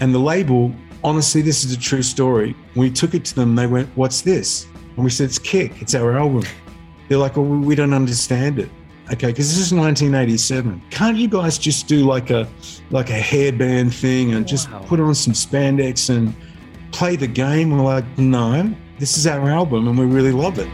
And the label, honestly, this is a true story. When we took it to them, they went, What's this? And we said, It's Kick, it's our album. They're like, Well, we don't understand it. Okay, because this is 1987. Can't you guys just do like a like a hairband thing and just put on some spandex and play the game? We're like, no, this is our album and we really love it.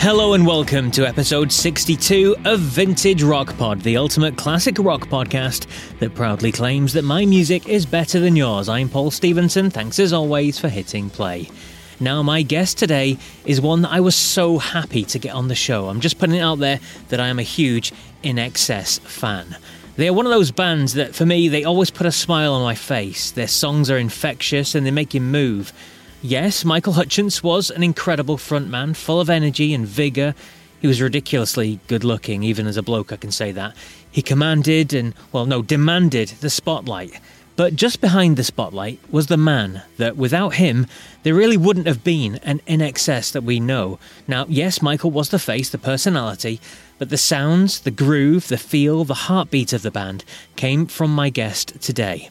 Hello and welcome to episode 62 of Vintage Rock Pod, the ultimate classic rock podcast that proudly claims that my music is better than yours. I'm Paul Stevenson. Thanks as always for hitting play. Now, my guest today is one that I was so happy to get on the show. I'm just putting it out there that I am a huge INXS fan. They're one of those bands that, for me, they always put a smile on my face. Their songs are infectious and they make you move. Yes, Michael Hutchence was an incredible frontman, full of energy and vigour. He was ridiculously good looking, even as a bloke, I can say that. He commanded and, well, no, demanded the spotlight. But just behind the spotlight was the man that, without him, there really wouldn't have been an INXS that we know. Now, yes, Michael was the face, the personality, but the sounds, the groove, the feel, the heartbeat of the band came from my guest today.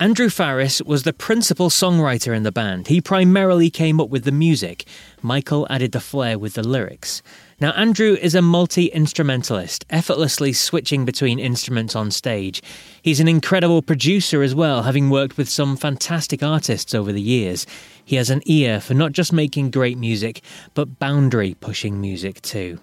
Andrew Farriss was the principal songwriter in the band. He primarily came up with the music. Michael added the flair with the lyrics. Now, Andrew is a multi instrumentalist, effortlessly switching between instruments on stage. He's an incredible producer as well, having worked with some fantastic artists over the years. He has an ear for not just making great music, but boundary pushing music too.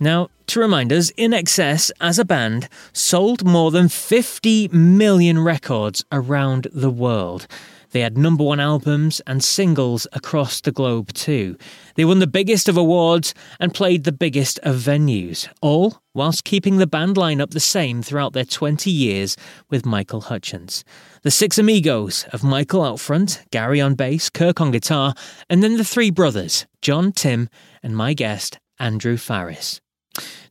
Now, to remind us, INXS as a band sold more than 50 million records around the world. They had number one albums and singles across the globe too. They won the biggest of awards and played the biggest of venues, all whilst keeping the band lineup the same throughout their 20 years with Michael Hutchence. The six amigos of Michael out front, Gary on bass, Kirk on guitar, and then the three brothers, John, Tim, and my guest, Andrew Farriss.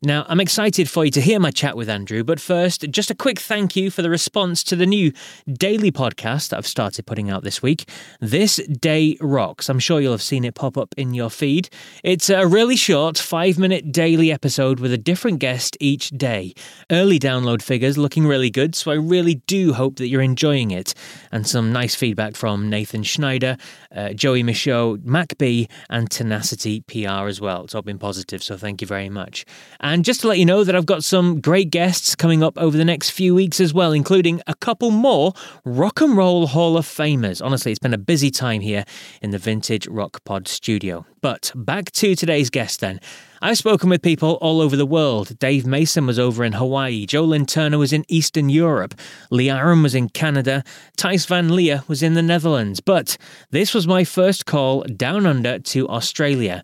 Now, I'm excited for you to hear my chat with Andrew, but first, just a quick thank you for the response to the new daily podcast that I've started putting out this week. This Day Rocks. I'm sure you'll have seen it pop up in your feed. It's a really short, five minute daily episode with a different guest each day. Early download figures looking really good, so I really do hope that you're enjoying it. And some nice feedback from Nathan Schneider, uh, Joey Michaud, Mac B, and Tenacity PR as well. It's all been positive, so thank you very much. And just to let you know that I've got some great guests coming up over the next few weeks as well, including a couple more Rock and Roll Hall of Famers. Honestly, it's been a busy time here in the Vintage Rock Pod studio. But back to today's guest then. I've spoken with people all over the world. Dave Mason was over in Hawaii. Joe Lynn Turner was in Eastern Europe. Lee Aaron was in Canada. Thijs van Leer was in the Netherlands. But this was my first call down under to Australia.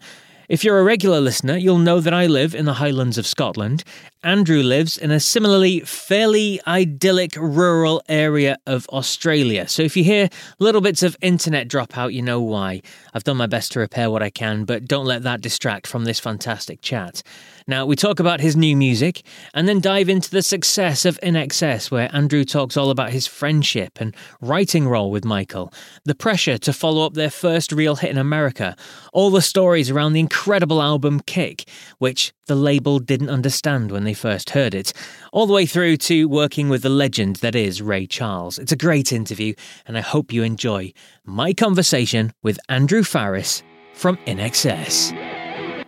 If you're a regular listener, you'll know that I live in the Highlands of Scotland. Andrew lives in a similarly fairly idyllic rural area of Australia. So if you hear little bits of internet dropout, you know why. I've done my best to repair what I can, but don't let that distract from this fantastic chat. Now, we talk about his new music and then dive into the success of INXS, where Andrew talks all about his friendship and writing role with Michael, the pressure to follow up their first real hit in America, all the stories around the incredible album Kick, which the label didn't understand when they first heard it, all the way through to working with the legend that is Ray Charles. It's a great interview, and I hope you enjoy my conversation with Andrew Farriss from INXS.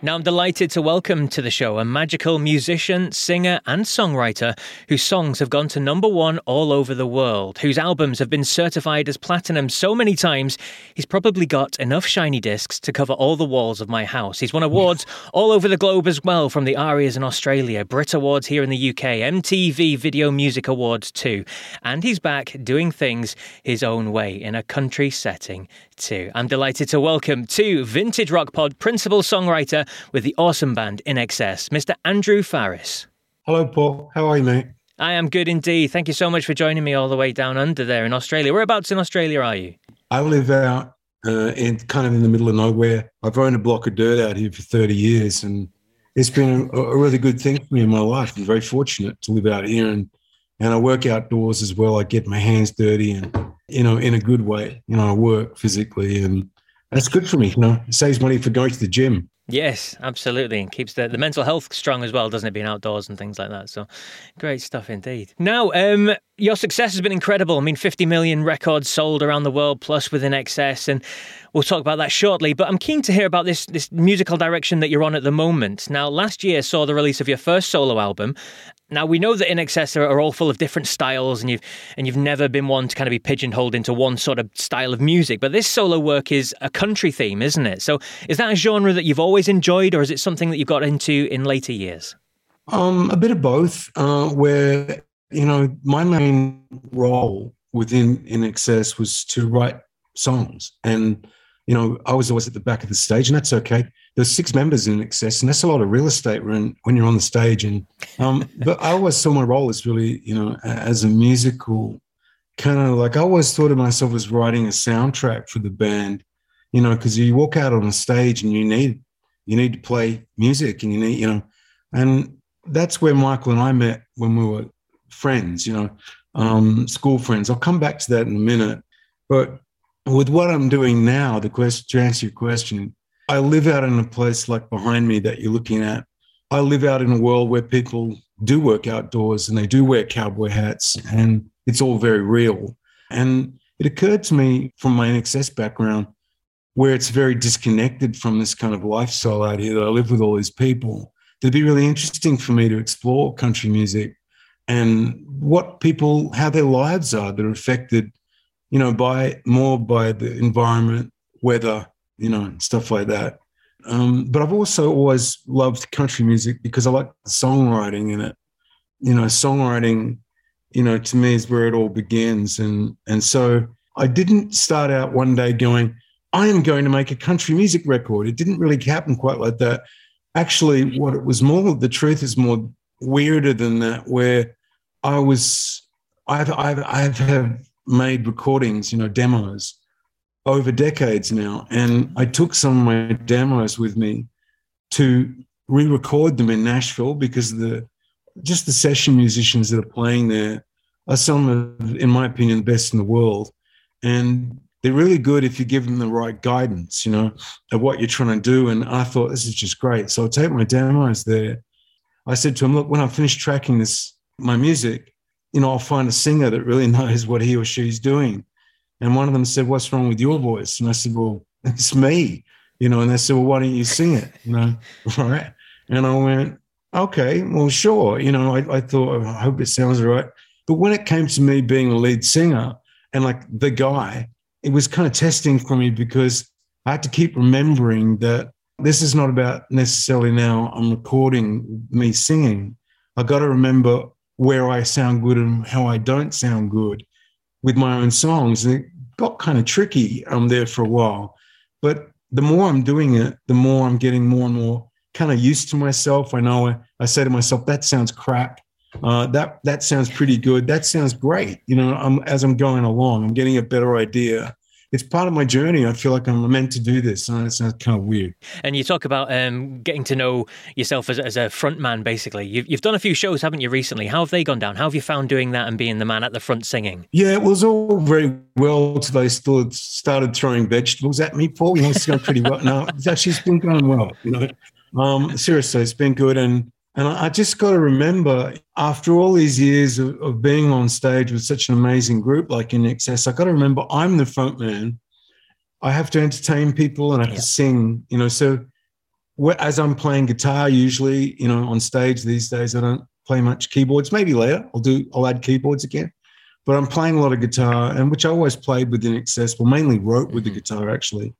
Now, I'm delighted to welcome to the show a magical musician, singer, and songwriter whose songs have gone to number one all over the world, whose albums have been certified as platinum so many times, he's probably got enough shiny discs to cover all the walls of my house. He's won awards all over the globe as well, from the ARIAs in Australia, Brit Awards here in the UK, MTV Video Music Awards too. And he's back doing things his own way in a country setting too. I'm delighted to welcome to Vintage Rock Pod principal songwriter with the awesome band INXS, Mr. Andrew Farriss. Hello, Paul. How are you, mate? I am good indeed. Thank you so much for joining me all the way down under there in Australia. Whereabouts in Australia are you? I live out uh, in kind of in the middle of nowhere. I've owned a block of dirt out here for 30 years, and it's been a, a really good thing for me in my life. I'm very fortunate to live out here, and and I work outdoors as well. I get my hands dirty, and you know, in a good way. You know, I work physically, and that's good for me. You know, it saves money for going to the gym. Yes, absolutely. And keeps the, the mental health strong as well, doesn't it? Being outdoors and things like that. So great stuff indeed. Now, um, your success has been incredible. I mean, 50 million records sold around the world, plus with INXS. And we'll talk about that shortly. But I'm keen to hear about this, this musical direction that you're on at the moment. Now, last year saw the release of your first solo album. Now we know that INXS are, are all full of different styles, and you've and you've never been one to kind of be pigeonholed into one sort of style of music. But this solo work is a country theme, isn't it? So is that a genre that you've always enjoyed, or is it something that you've got into in later years? Um, a bit of both. Uh, where you know my main role within INXS was to write songs, and you know I was always at the back of the stage, and that's okay there's six members in excess, and that's a lot of real estate when when you're on the stage. And um, but I always saw my role as really, you know, as a musical kind of like I always thought of myself as writing a soundtrack for the band, you know, because you walk out on a stage and you need you need to play music and you need, you know, and that's where Michael and I met when we were friends, you know, um, school friends. I'll come back to that in a minute, but with what I'm doing now, the question to answer your question, I live out in a place like behind me that you're looking at. I live out in a world where people do work outdoors and they do wear cowboy hats, and it's all very real. And it occurred to me from my INXS background, where it's very disconnected from this kind of lifestyle out here that I live with all these people, it'd be really interesting for me to explore country music and what people, how their lives are that are affected, you know, by more by the environment, weather, you know, stuff like that. Um, but I've also always loved country music because I like the songwriting in it. You know, songwriting, you know, to me is where it all begins. And and so I didn't start out one day going, I am going to make a country music record. It didn't really happen quite like that. Actually, what it was more, the truth is more weirder than that, where I was, I've, I've, I've have made recordings, you know, demos over decades now. And I took some of my demos with me to re-record them in Nashville because the just the session musicians that are playing there are some of, in my opinion, the best in the world. And they're really good if you give them the right guidance, you know, of what you're trying to do. And I thought this is just great. So I take my demos there. I said to him, look, when I finish tracking this, my music, you know, I'll find a singer that really knows what he or she's doing. And one of them said, What's wrong with your voice? And I said, Well, it's me, you know. And they said, Well, why don't you sing it? You know, right? And I went, Okay, well, sure. You know, I, I thought, oh, I hope it sounds right. But when it came to me being a lead singer and like the guy, it was kind of testing for me because I had to keep remembering that this is not about necessarily now I'm recording me singing. I got to remember where I sound good and how I don't sound good with my own songs. And it got kind of tricky um, there for a while. But the more I'm doing it, the more I'm getting more and more kind of used to myself. I know I, I say to myself, that sounds crap. Uh, that that sounds pretty good. That sounds great. You know, I'm, as I'm going along, I'm getting a better idea it's part of my journey. I feel like I'm meant to do this. And it sounds kind of weird. And you talk about um, getting to know yourself as, as a front man, basically. You've, you've done a few shows, haven't you, recently? How have they gone down? How have you found doing that and being the man at the front singing? Yeah, it was all very well until they still started throwing vegetables at me, Paul. You know, it's going pretty well. No, it's actually it's been going well, you know. Um, seriously, it's been good. And and I just got to remember, after all these years of, of, being on stage with such an amazing group like INXS, I got to remember I'm the front man. I have to entertain people and I have yeah. to sing, you know. So as I'm playing guitar, usually, you know, on stage these days, I don't play much keyboards. Maybe later I'll do, I'll add keyboards again. But I'm playing a lot of guitar, and which I always played with Inaccessible, mainly wrote with the mm-hmm. guitar actually.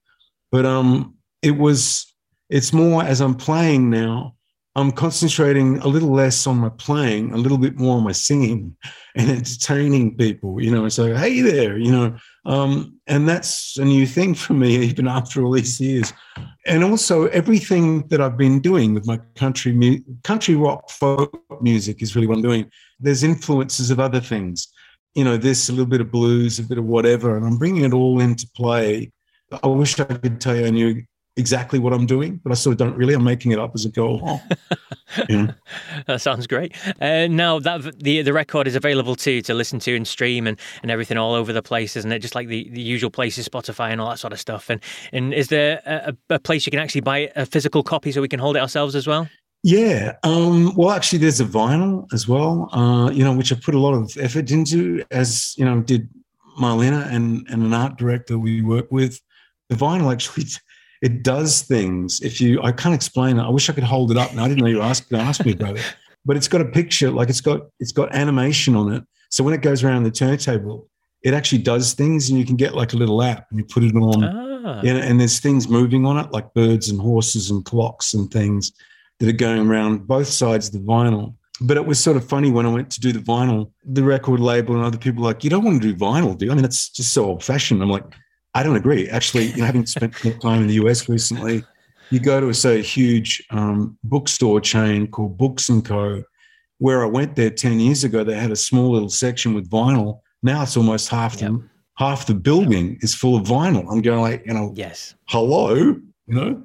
But um, it was, it's more as I'm playing now, I'm concentrating a little less on my playing, a little bit more on my singing and entertaining people, you know, so, hey there, you know. Um, and that's a new thing for me, even after all these years. And also, everything that I've been doing with my country, mu- country rock folk music is really what I'm doing. There's influences of other things, you know, this, a little bit of blues, a bit of whatever, and I'm bringing it all into play. I wish I could tell you I knew exactly what I'm doing, but I sort of don't really. I'm making it up as I go along. yeah. That sounds great. Uh, now that the the record is available to to listen to and stream and, and everything all over the place, isn't it? Just like the, the usual places, Spotify and all that sort of stuff. And and is there a, a place you can actually buy a physical copy so we can hold it ourselves as well? Yeah. Um, well, actually, there's a vinyl as well. Uh, you know, which I put a lot of effort into, as you know, did Marlena and and an art director we work with. The vinyl actually it does things. If you, I can't explain it. I wish I could hold it up. And I didn't know you were asking, ask me about it. But it's got a picture, like it's got it's got animation on it. So when it goes around the turntable, it actually does things, and you can get like a little app, and you put it on, ah. and, and there's things moving on it, like birds and horses and clocks and things that are going around both sides of the vinyl. But it was sort of funny when I went to do the vinyl, the record label and other people like, you don't want to do vinyl, do you? I mean, it's just so old fashioned. I'm like, I don't agree. Actually, you know, having spent time in the US recently, you go to a so huge um, bookstore chain called Books and Co. Where I went there ten years ago, they had a small little section with vinyl. Now it's almost half yep. the half the building is full of vinyl. I'm going like, you know, yes, hello, you know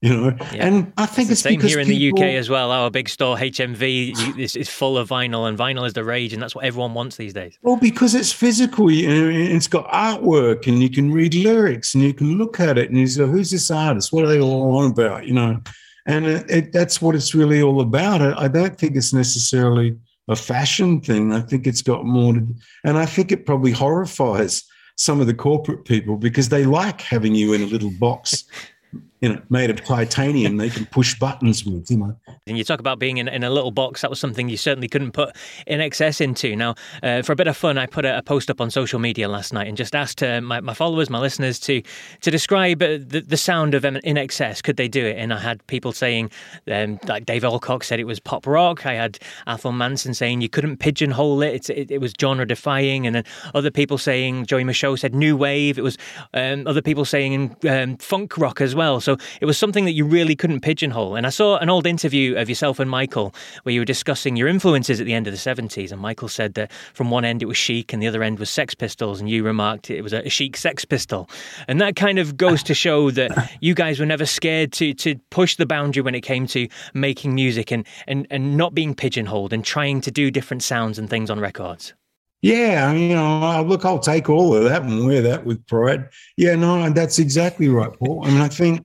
you know? Yeah. and i think it's, it's same here in people... the uk as well. Our big store hmv is, is full of vinyl and vinyl is the rage and that's what everyone wants these days. Well because it's physical you know, it's got artwork and you can read lyrics and you can look at it and you say who's this artist? What are they all on about? You know? And it, it, that's what it's really all about. I don't think it's necessarily a fashion thing. I think it's got more to and i think it probably horrifies some of the corporate people because they like having you in a little box you know, made of titanium they can push buttons with, you know. And you talk about being in, in a little box. That was something you certainly couldn't put INXS into. Now, uh, for a bit of fun, I put a, a, post up on social media last night and just asked uh, my, my followers, my listeners, to to describe uh, the, the sound of INXS. Could they do it? And I had people saying, um, like Dave Alcock said it was pop rock. I had Athol Manson saying you couldn't pigeonhole it. It, it was genre defying. And then other people saying, Joey Michaud said new wave. It was um, other people saying um, funk rock as well. So so it was something that you really couldn't pigeonhole. And I saw an old interview of yourself and Michael where you were discussing your influences at the end of the 70s. And Michael said that from one end it was Chic and the other end was Sex Pistols. And you remarked it was a Chic Sex Pistol. And that kind of goes to show that you guys were never scared to, to push the boundary when it came to making music and, and, and not being pigeonholed and trying to do different sounds and things on records. Yeah, you know, look, I'll take all of that and wear that with pride. Yeah, no, that's exactly right, Paul. I mean, I think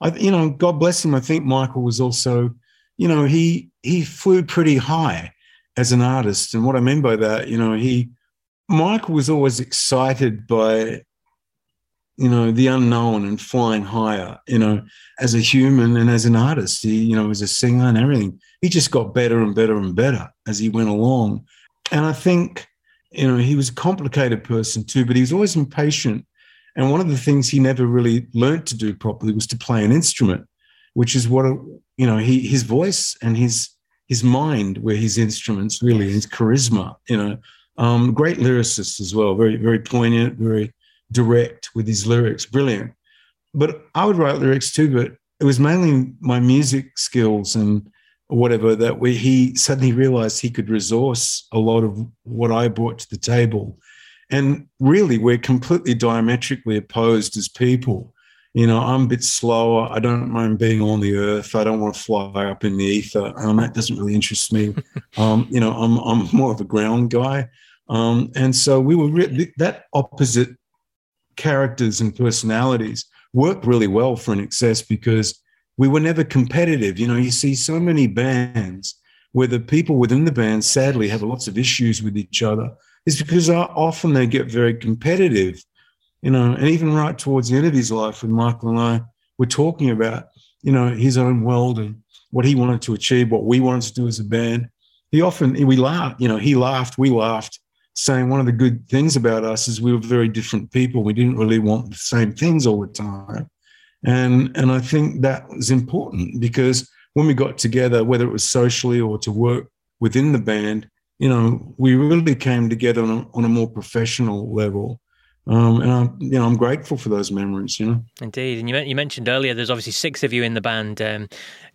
I, you know, God bless him. I think Michael was also, you know, he he flew pretty high as an artist. And what I mean by that, you know, he Michael was always excited by, you know, the unknown and flying higher. You know, as a human and as an artist, he, you know, as a singer and everything, he just got better and better and better as he went along. And I think, you know, he was a complicated person too, but he was always impatient and one of the things he never really learned to do properly was to play an instrument, which is what you know he his voice and his his mind were his instruments really, his charisma. You know, um, great lyricist as well, very very poignant, very direct with his lyrics, brilliant. But I would write lyrics too, but it was mainly my music skills and whatever that we, he suddenly realized he could resource a lot of what I brought to the table and really, we're completely diametrically opposed as people. You know, I'm a bit slower. I don't mind being on the earth. I don't want to fly up in the ether. Um, that doesn't really interest me. Um, you know, I'm, I'm more of a ground guy. Um, and so we were re- that opposite characters and personalities worked really well for INXS because we were never competitive. You know, you see so many bands where the people within the band sadly have lots of issues with each other is because often they get very competitive, you know, and even right towards the end of his life, when Michael and I were talking about, you know, his own world and what he wanted to achieve, what we wanted to do as a band. He often we laughed, you know, he laughed, we laughed, saying one of the good things about us is we were very different people. We didn't really want the same things all the time. And and I think that was important because when we got together, whether it was socially or to work within the band, you know, we really came together on a, on a more professional level. Um, and I'm, you know, I'm grateful for those memories. You know, indeed. And you, you mentioned earlier, there's obviously six of you in the band, um,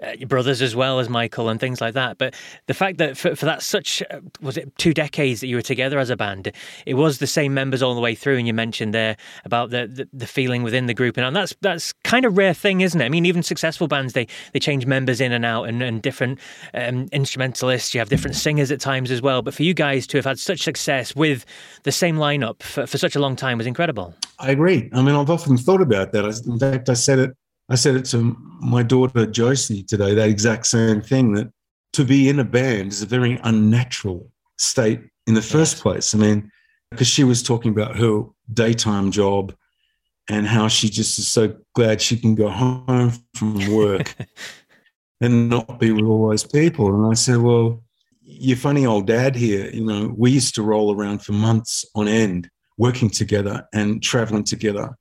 uh, your brothers as well as Michael, and things like that. But the fact that for, for that such uh, was it two decades that you were together as a band, it was the same members all the way through. And you mentioned there about the the, the feeling within the group, and that's that's kind of rare thing, isn't it? I mean, even successful bands they they change members in and out, and, and different um, instrumentalists. You have different singers at times as well. But for you guys to have had such success with the same lineup for, for such a long time was incredible. I agree. I mean, I've often thought about that. In fact, I said it. I said it to my daughter Josie today. That exact same thing. That to be in a band is a very unnatural state in the first yes. place. I mean, because she was talking about her daytime job and how she just is so glad she can go home from work and not be with all those people. And I said, well, your funny old dad here, you know, we used to roll around for months on end working together and traveling together.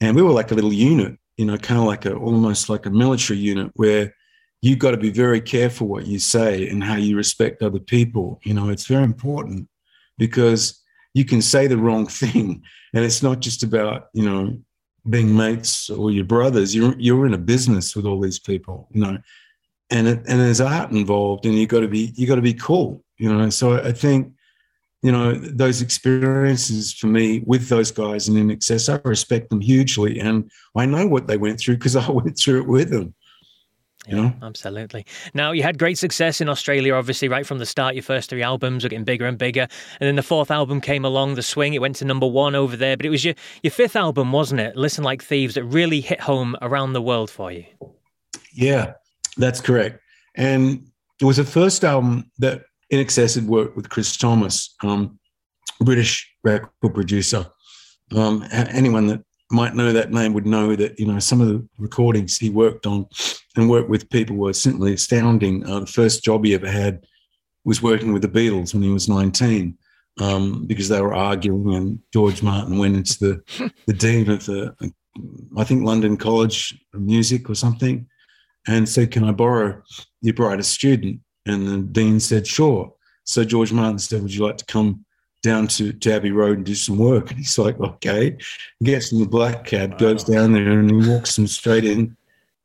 And we were like a little unit, you know, kind of like a almost like a military unit where you've got to be very careful what you say and how you respect other people. You know, it's very important because you can say the wrong thing. And it's not just about, you know, being mates or your brothers. You're you're in a business with all these people, you know. And it, and there's art involved and you've got to be you got to be cool, you know. So I think you know, those experiences for me with those guys and INXS, I respect them hugely. And I know what they went through because I went through it with them. You know? absolutely. Now, you had great success in Australia, obviously, right from the start. Your first three albums were getting bigger and bigger. And then the fourth album came along, The Swing. It went to number one over there. But it was your, your fifth album, wasn't it? Listen Like Thieves, that really hit home around the world for you. Yeah, that's correct. And it was the first album that INXS had worked with Chris Thomas, um, British record producer. Um, anyone that might know that name would know that you know some of the recordings he worked on and worked with people were simply astounding. Uh, the first job he ever had was working with the Beatles when he was 19 um, because they were arguing, and George Martin went into the the dean of the I think London College of Music or something, and said, "Can I borrow your brightest student?" And the dean said, sure. So George Martin said, would you like to come down to, to Abbey Road and do some work? And he's like, okay. Gets in the black cab, wow. goes down there, and he walks them straight in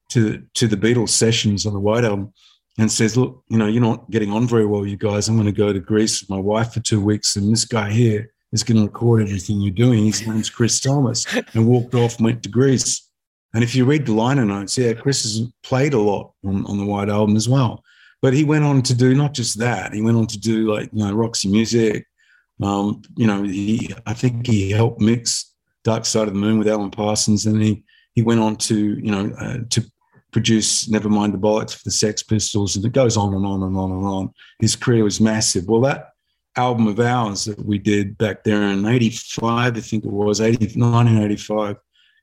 to, to the Beatles sessions on the White Album and says, look, you know, you're not getting on very well, you guys. I'm going to go to Greece with my wife for two weeks, and this guy here is going to record everything you're doing. His name's Chris Thomas, and walked off and went to Greece. And if you read the liner notes, yeah, Chris has played a lot on, on the White Album as well. But he went on to do not just that. He went on to do like you know Roxy Music. Um, you know, he I think he helped mix Dark Side of the Moon with Alan Parsons, and he he went on to you know uh, to produce Nevermind the Bollocks for the Sex Pistols, and it goes on and on and on and on. His career was massive. Well, that album of ours that we did back there in 85, I think it was, 80, 1985,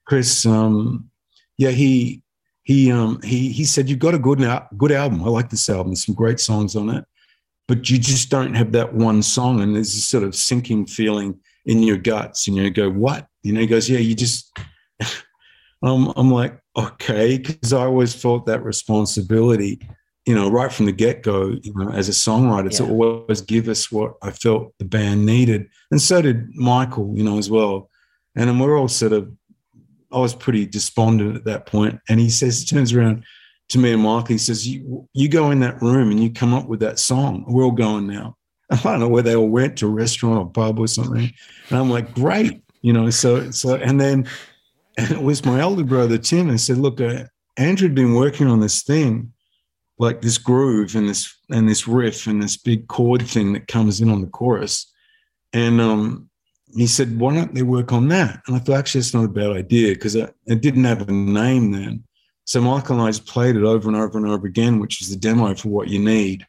Chris, um, yeah, he he um he he said you've got a good good album. I like this album. There's some great songs on it, but you just don't have that one song, and there's this sort of sinking feeling in your guts, and you go, "What?" You know, he goes, "Yeah, you just." um, I'm like, okay, because I always felt that responsibility, you know, right from the get go. You know, as a songwriter, yeah. to always give us what I felt the band needed, and so did Michael, you know, as well. And then we're all sort of I was pretty despondent at that point. And he says, he turns around to me and Michael, he says, you, you go in that room and you come up with that song. We're all going now. I don't know where they all went to a restaurant or pub or something. And I'm like, great. You know, so, so, and then and it was my elder brother, Tim, and said, look, uh, Andrew had been working on this thing, like this groove and this, and this riff and this big chord thing that comes in on the chorus. And, um, he said, why don't they work on that? And I thought, actually, that's not a bad idea because it, didn't have a name then. So Michael and I just played it over and over and over again, which is the demo for what you need.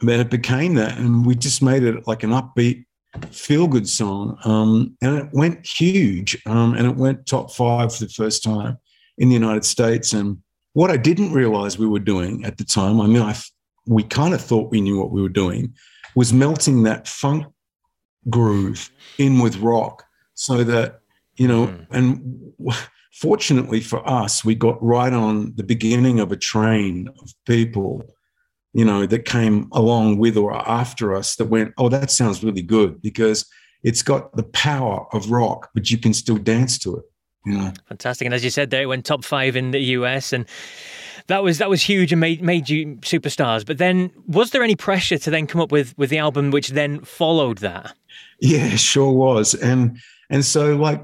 And then it became that. And we just made it like an upbeat, feel good song. Um, and it went huge. Um, and it went top five for the first time in the United States. And what I didn't realize we were doing at the time, I mean, I, we kind of thought we knew what we were doing, was melting that funk groove in with rock so that, you know, mm. and fortunately for us, we got right on the beginning of a train of people, you know, that came along with or after us that went, oh, that sounds really good because it's got the power of rock, but you can still dance to it. You know? Fantastic. And as you said there, it went top five in the US and that was that was huge and made made you superstars. But then was there any pressure to then come up with with the album which then followed that? Yeah, sure was. And and so, like,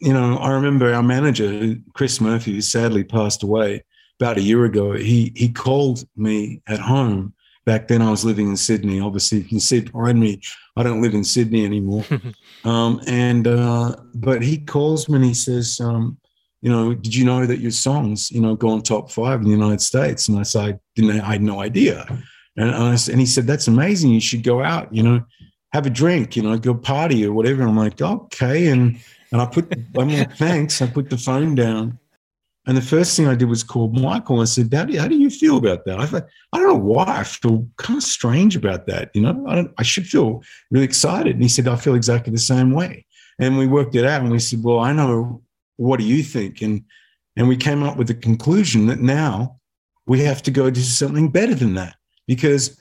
you know, I remember our manager, Chris Murphy, who sadly passed away about a year ago. He he called me at home. Back then, I was living in Sydney. Obviously, you can see behind me, I don't live in Sydney anymore. um, and uh, but he calls me and he says, um, you know, did you know that your songs, you know, go on top five in the United States? And I said, I didn't. I had no idea. And, I, and he said, that's amazing. You should go out. You know, have a drink, you know, go party or whatever. I'm like, okay. And and I put I'm like, thanks. I put the phone down. And the first thing I did was call Michael and I said, Daddy, how do you feel about that? I thought, I don't know why I feel kind of strange about that. You know, I don't I should feel really excited. And he said, I feel exactly the same way. And we worked it out and we said, Well, I know what do you think? And and we came up with the conclusion that now we have to go do something better than that. Because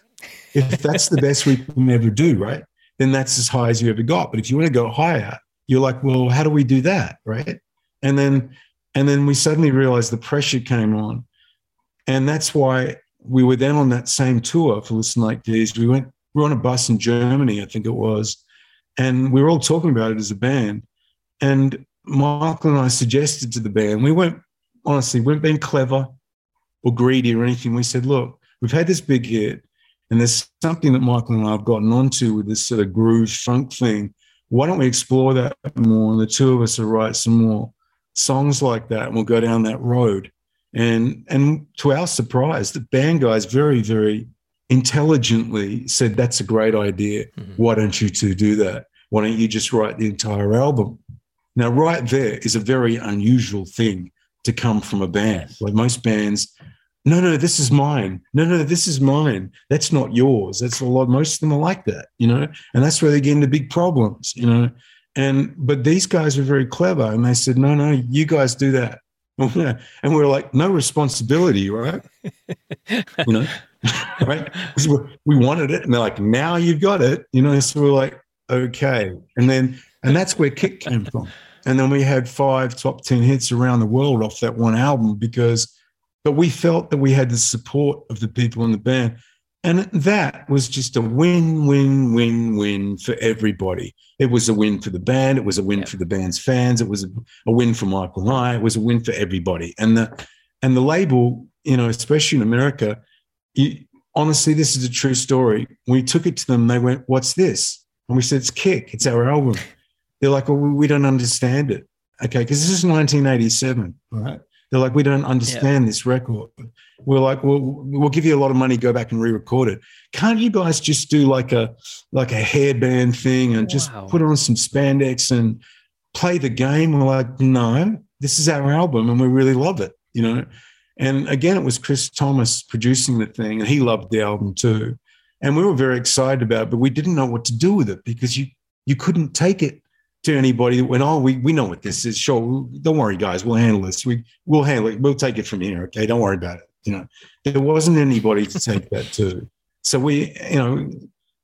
if that's the best we can ever do, right? then that's as high as you ever got. But if you want to go higher, you're like, well, how do we do that? Right. And then, and then we suddenly realized the pressure came on. And that's why we were then on that same tour for Listen Like Thieves. We went, we were on a bus in Germany, I think it was. And we were all talking about it as a band. And Michael and I suggested to the band, we weren't, honestly, we weren't being clever or greedy or anything. We said, look, we've had this big hit. And there's something that Michael and I have gotten onto with this sort of groove funk thing. Why don't we explore that more? And the two of us will write some more songs like that, and we'll go down that road. And and to our surprise, the band guys very very intelligently said, "That's a great idea. Mm-hmm. Why don't you two do that? Why don't you just write the entire album?" Now, right there is a very unusual thing to come from a band. Like most bands no, no, this is mine. No, no, this is mine. That's not yours. That's a lot. Most of them are like that, you know, and that's where they get into big problems, you know. And but these guys were very clever, and they said, no, no, you guys do that, and we're like, no responsibility, right? you know, right? We wanted it, and they're like, now you've got it, you know. So we're like, okay, and then and that's where Kick came from, and then we had five top ten hits around the world off that one album because but we felt that we had the support of the people in the band. And that was just a win, win, win, win for everybody. It was a win for the band. It was a win yeah. for the band's fans. It was a, a, win for Michael and I. It was a win for everybody. And the and the label, you know, especially in America, you, honestly, this is a true story. We took it to them. They went, "What's this?" And we said, "It's Kick. It's our album." They're like, "Well, we don't understand it." Okay, because this is 1987, right? They're like, we don't understand yeah. this record. We're like, well, we'll give you a lot of money, go back and re-record it. Can't you guys just do like a like a hairband thing and wow. just put on some spandex and play the game? We're like, no, this is our album and we really love it, you know. And again, it was Chris Thomas producing the thing, and he loved the album too. And we were very excited about it, but we didn't know what to do with it because you you couldn't take it to anybody that went, oh, we, we know what this is. Sure, don't worry, guys, we'll handle this. We we'll handle it. We'll take it from here. Okay, don't worry about it. You know, there wasn't anybody to take that to. So we, you know,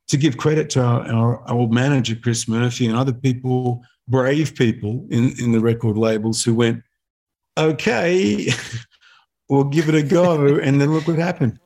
to give credit to our, our, old manager Chris Murphy and other people, brave people in in the record labels who went, okay, we'll give it a go, and then look what happened.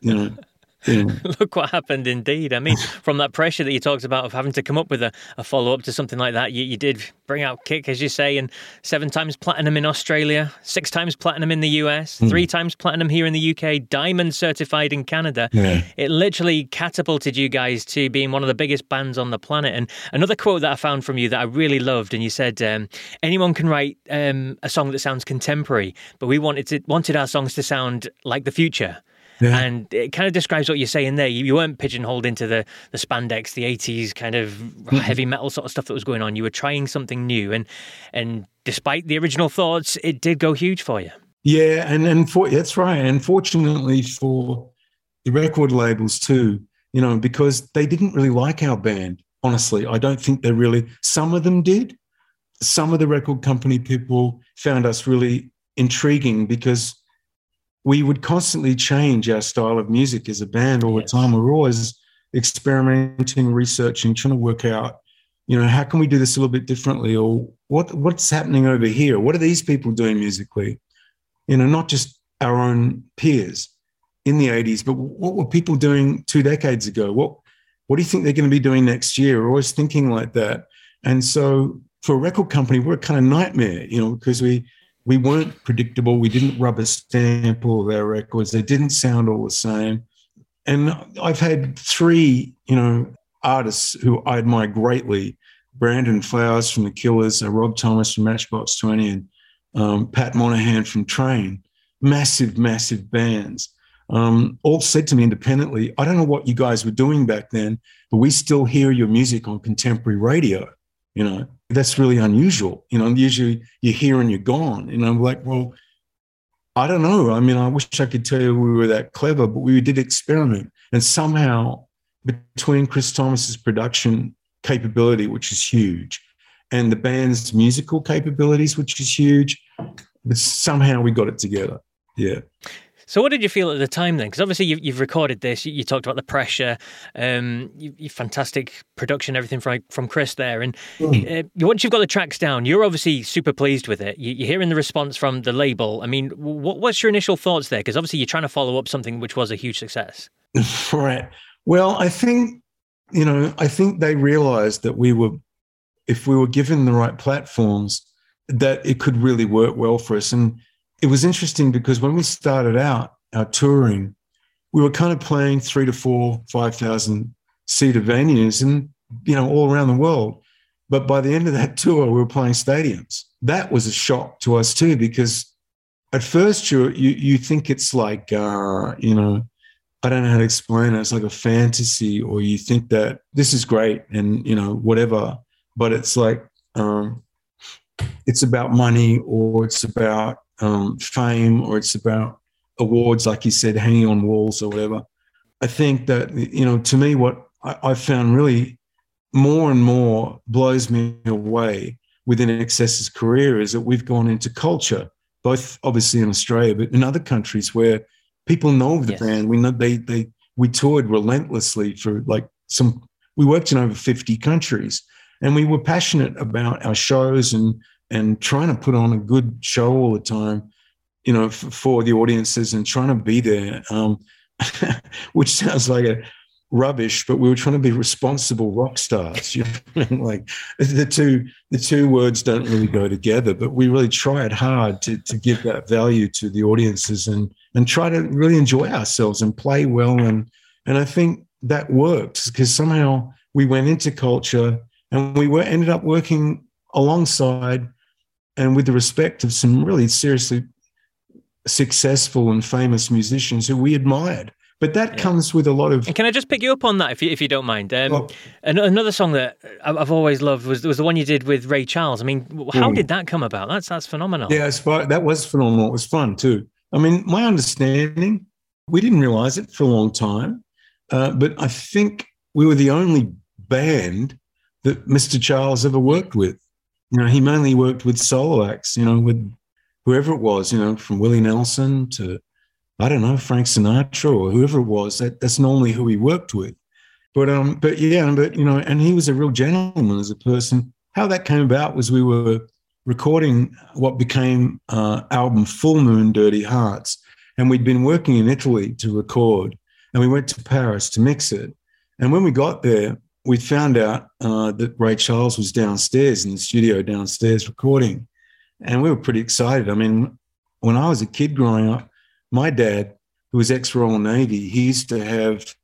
You know. Look what happened indeed. I mean, from that pressure that you talked about of having to come up with a, a follow up to something like that, you, you did bring out Kick, as you say, and seven times platinum in Australia, six times platinum in the US, mm. three times platinum here in the UK, diamond certified in Canada. Yeah. It literally catapulted you guys to being one of the biggest bands on the planet. And another quote that I found from you that I really loved, and you said, um, anyone can write um, a song that sounds contemporary, but we wanted to, wanted our songs to sound like the future. Yeah. And it kind of describes what you're saying there. You, you, weren't pigeonholed into the, the spandex, the 80s kind of mm-hmm. heavy metal sort of stuff that was going on. You were trying something new. And, and despite the original thoughts, it did go huge for you. Yeah, and and for that's right. And fortunately for the record labels too, you know, because they didn't really like our band. Honestly, I don't think they really. Some of them did. Some of the record company people found us really intriguing because we would constantly change our style of music as a band all yes. the time. We we're always experimenting, researching, trying to work out, you know, how can we do this a little bit differently, or what what's happening over here? What are these people doing musically? You know, not just our own peers in the 80s, but what were people doing two decades ago? What what do you think they're going to be doing next year? We're always thinking like that. And so for a record company, we're a kind of nightmare, you know, because we we weren't predictable. We didn't rubber stamp all their records. They didn't sound all the same. And I've had three, you know, artists who I admire greatly: Brandon Flowers from The Killers, uh, Rob Thomas from Matchbox Twenty, and um, Pat Monahan from Train. Massive, massive bands. Um, all said to me independently, I don't know what you guys were doing back then, but we still hear your music on contemporary radio. You know, that's really unusual. You know, usually you're here and you're gone. And I'm like, well, I don't know. I mean, I wish I could tell you we were that clever, but we did experiment. And somehow, between Chris Thomas's production capability, which is huge, and the band's musical capabilities, which is huge, but somehow we got it together. Yeah. So, what did you feel at the time then? Because obviously you've, you've, recorded this. You, you, talked about the pressure, um, you, you, fantastic production, everything from from Chris there. And mm. uh, once you've got the tracks down, you're obviously super pleased with it. You, are hearing the response from the label. I mean, what, what's your initial thoughts there? Because obviously you're trying to follow up something which was a huge success. right. Well, I think you know, I think they realised that we were, if we were given the right platforms, that it could really work well for us. And it was interesting because when we started out our touring, we were kind of playing three to four, 5,000 seater venues and, you know, all around the world. But by the end of that tour, we were playing stadiums. That was a shock to us too, because at first you you, you think it's like, uh, you know, I don't know how to explain it. It's like a fantasy, or you think that this is great and, you know, whatever. But it's like, um, it's about money or it's about um, fame or it's about awards, like you said, hanging on walls or whatever. I think that, you know, to me, what I, I found really more and more blows me away within INXS's career is that we've gone into culture, both obviously in Australia, but in other countries where people know the yes. band. We know they they we toured relentlessly for like some. We worked in over fifty countries, and we were passionate about our shows and and trying to put on a good show all the time, you know, f- for the audiences and trying to be there, um, which sounds like a rubbish, but we were trying to be responsible rock stars. You know, like the two the two words don't really go together, but we really tried hard to to give that value to the audiences and and try to really enjoy ourselves and play well and and I think that worked because somehow we went into culture and we were ended up working alongside and with the respect of some really seriously successful and famous musicians who we admired. But that yeah. comes with a lot of. And can I just pick you up on that, if you, if you don't mind? Um, another song that I've always loved was was the one you did with Ray Charles. I mean, how mm. did that come about? That's that's phenomenal. Yeah, that was phenomenal. It was fun too. I mean, my understanding, we didn't realize it for a long time, uh, but I think we were the only band that Mr. Charles ever worked with. You know, he mainly worked with solo acts, you know, with whoever it was, you know, from Willie Nelson to, I don't know, Frank Sinatra or whoever it was. That, that's normally who he worked with. But, um, but yeah, but, you know, and he was a real gentleman as a person. How that came about was we were recording what became uh, album Full Moon Dirty Hearts. And we'd been working in Italy to record. And we went to Paris to mix it. And when we got there, we found out uh, that Ray Charles was downstairs in the studio downstairs recording, and we were pretty excited. I mean, when I was a kid growing up, my dad, who was ex-Royal Navy, he used to have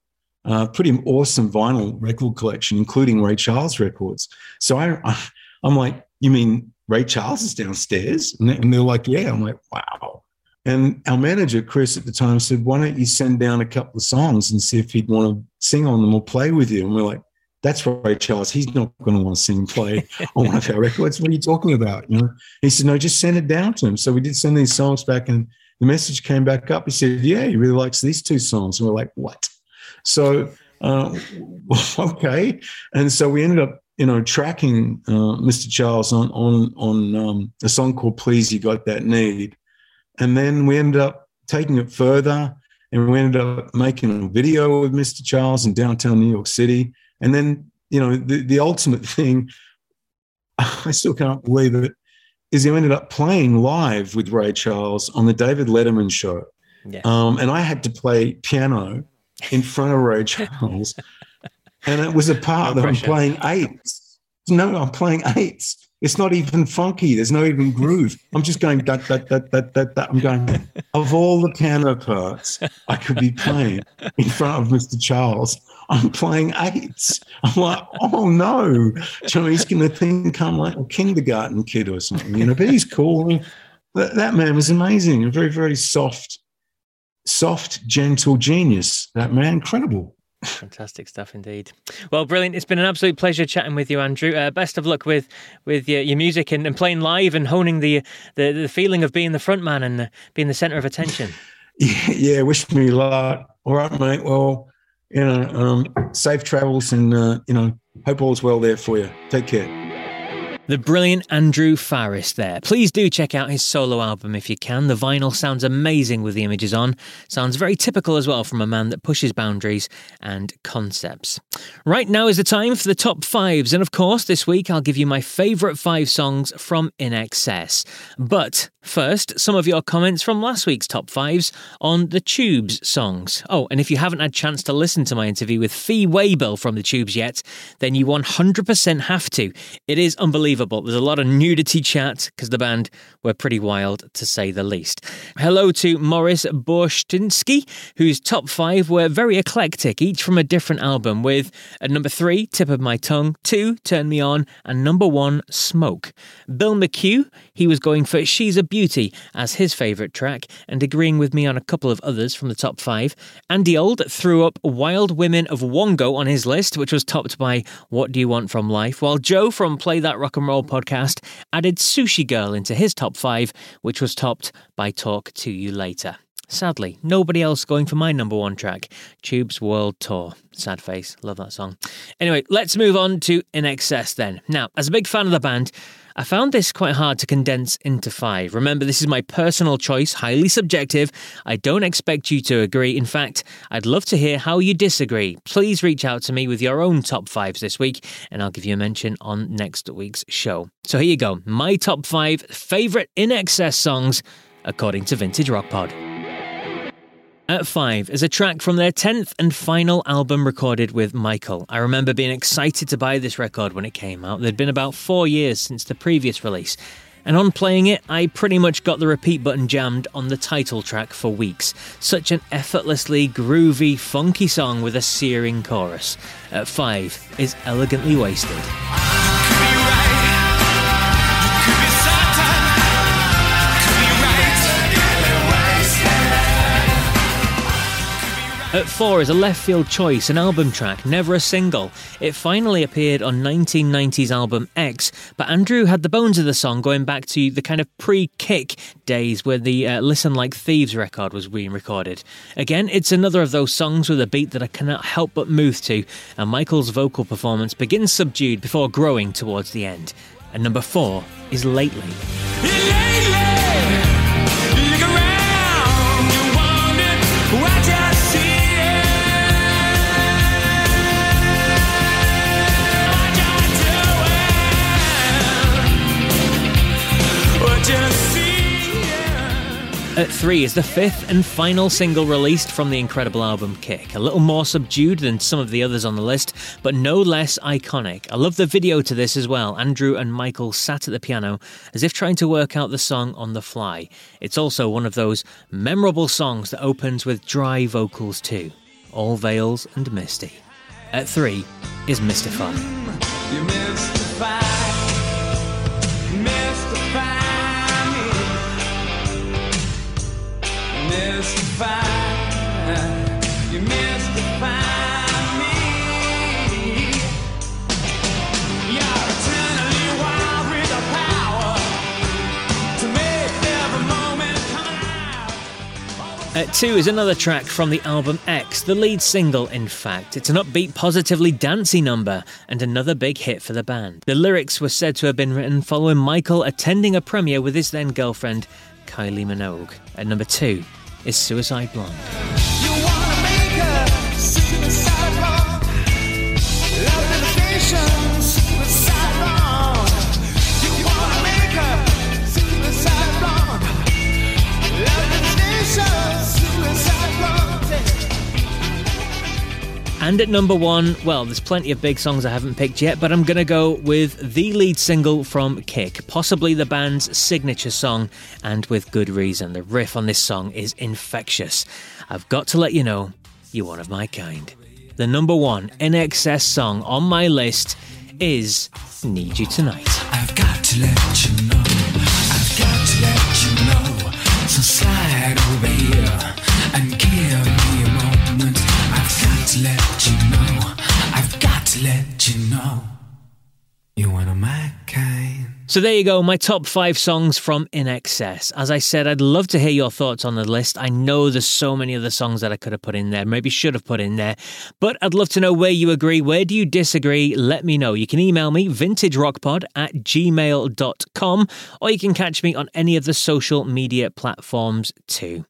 a uh, pretty awesome vinyl record collection, including Ray Charles records. So I, I'm like, you mean Ray Charles is downstairs? And they're like, yeah. I'm like, wow. And our manager, Chris, at the time said, why don't you send down a couple of songs and see if he'd want to sing on them or play with you? And we're like, that's Ray Charles. He's not going to want to sing and play on one of our records. What are you talking about? You know, he said, no, just send it down to him. So we did send these songs back, and the message came back up. He said, yeah, he really likes these two songs. And we're like, what? So, uh, okay. And so we ended up, you know, tracking uh, Mr. Charles on on on um, a song called "Please You Got That Need," and then we ended up taking it further, and we ended up making a video with Mr. Charles in downtown New York City and then, you know, the, the ultimate thing, I still can't believe it, is he ended up playing live with Ray Charles on the David Letterman show. Yeah. Um, and I had to play piano in front of Ray Charles. and it was a part no that I'm playing eights. No, I'm playing eights. It's not even funky. There's no even groove. I'm just going that that that that that that. I'm going of all the piano parts I could be playing in front of Mr. Charles. I'm playing eights. I'm like, oh no, he's going to think I'm like a kindergarten kid or something, you know. But he's cool. That, that man was amazing. A very very soft, soft, gentle genius. That man, incredible. Fantastic stuff indeed. Well, brilliant. It's been an absolute pleasure chatting with you, Andrew. Uh, best of luck with with your, your music and, and, playing live and honing the, the, the feeling of being the front man and the, being the center of attention. yeah, yeah, wish me luck. All right, mate. Well, you know, um, safe travels and, uh, you know, hope all's well there for you. Take care. The brilliant Andrew Farriss there. Please do check out his solo album if you can. The vinyl sounds amazing with the images on. Sounds very typical as well from a man that pushes boundaries and concepts. Right now is the time for the top fives, and of course, this week I'll give you my favourite five songs from INXS. But first, some of your comments from last week's top fives on the Tubes songs. Oh, and if you haven't had a chance to listen to my interview with Fee Waybill from the Tubes yet, then you 100% have to. It is unbelievable unbelievable. There's a lot of nudity chat because the band were pretty wild to say the least. Hello to Morris Borshtinsky, whose top five were very eclectic, each from a different album, with at number three, Tip of My Tongue, two, Turn Me On, and number one, Smoke. Bill McHugh, he was going for She's a Beauty as his favourite track, and agreeing with me on a couple of others from the top five. Andy Old threw up Wild Women of Wongo on his list, which was topped by What Do You Want From Life, while Joe from Play That Rock and Roll podcast added Sushi Girl into his top five, which was topped by Talk to You Later. Sadly, nobody else going for my number one track, Tube's World Tour. Sad face, love that song. Anyway, let's move on to INXS then. Now, as a big fan of the band, I found this quite hard to condense into five. Remember, this is my personal choice, highly subjective. I don't expect you to agree. In fact, I'd love to hear how you disagree. Please reach out to me with your own top fives this week, and I'll give you a mention on next week's show. So here you go my top five favourite INXS songs according to Vintage Rock Pod. At 5 is a track from their 10th and final album recorded with Michael. I remember being excited to buy this record when it came out. There'd been about four years since the previous release. And on playing it, I pretty much got the repeat button jammed on the title track for weeks. Such an effortlessly groovy, funky song with a searing chorus. At 5 is Elegantly Wasted. At four is a left field choice, an album track, never a single. It finally appeared on 1990's album X, but Andrew had the bones of the song going back to the kind of pre kick days where the uh, Listen Like Thieves record was being recorded. Again, it's another of those songs with a beat that I cannot help but move to, and Michael's vocal performance begins subdued before growing towards the end. And number four is Lately. At three is the fifth and final single released from the incredible album Kick. A little more subdued than some of the others on the list, but no less iconic. I love the video to this as well. Andrew and Michael sat at the piano as if trying to work out the song on the fly. It's also one of those memorable songs that opens with dry vocals too. All veils and misty. At three is Mystify. At Two is another track from the album X, the lead single, in fact. It's an upbeat, positively dancey number and another big hit for the band. The lyrics were said to have been written following Michael attending a premiere with his then girlfriend, Kylie Minogue. At number two, is Suicide Blonde. And at number one, well, there's plenty of big songs I haven't picked yet, but I'm going to go with the lead single from Kick, possibly the band's signature song, and with good reason. The riff on this song is infectious. I've got to let you know, you're one of my kind. The number one INXS song on my list is Need You Tonight. I've got to let Tonight. Let you know one of my kind. So there you go, my top five songs from INXS. As I said, I'd love to hear your thoughts on the list. I know there's so many other songs that I could have put in there, maybe should have put in there, but I'd love to know where you agree, where do you disagree? Let me know. You can email me, vintagerockpod at gmail.com, or you can catch me on any of the social media platforms too.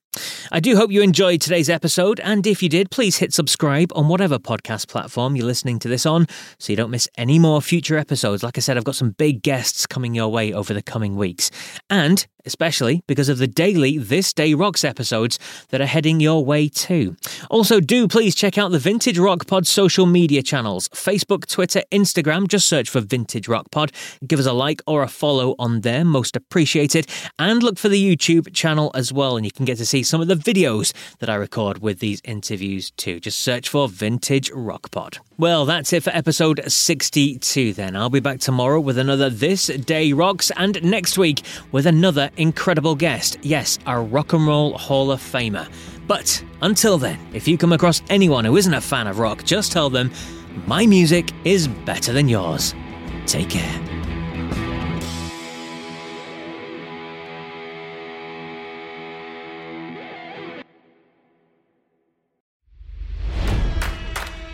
I do hope you enjoyed today's episode, and if you did, please hit subscribe on whatever podcast platform you're listening to this on so you don't miss any more future episodes. Like I said, I've got some big guests coming your way over the coming weeks. And especially because of the daily This Day Rocks episodes that are heading your way too. Also, do please check out the Vintage Rock Pod social media channels Facebook, Twitter, Instagram. Just search for Vintage Rock Pod. Give us a like or a follow on there, most appreciated. And look for the YouTube channel as well, and you can get to see some of the videos that I record with these interviews too. Just search for Vintage Rock Pod. Well, that's it for episode 62 then. I'll be back tomorrow with another This Day Rocks and next week with another incredible guest. Yes, a Rock and Roll Hall of Famer. But until then, if you come across anyone who isn't a fan of rock, just tell them my music is better than yours. Take care.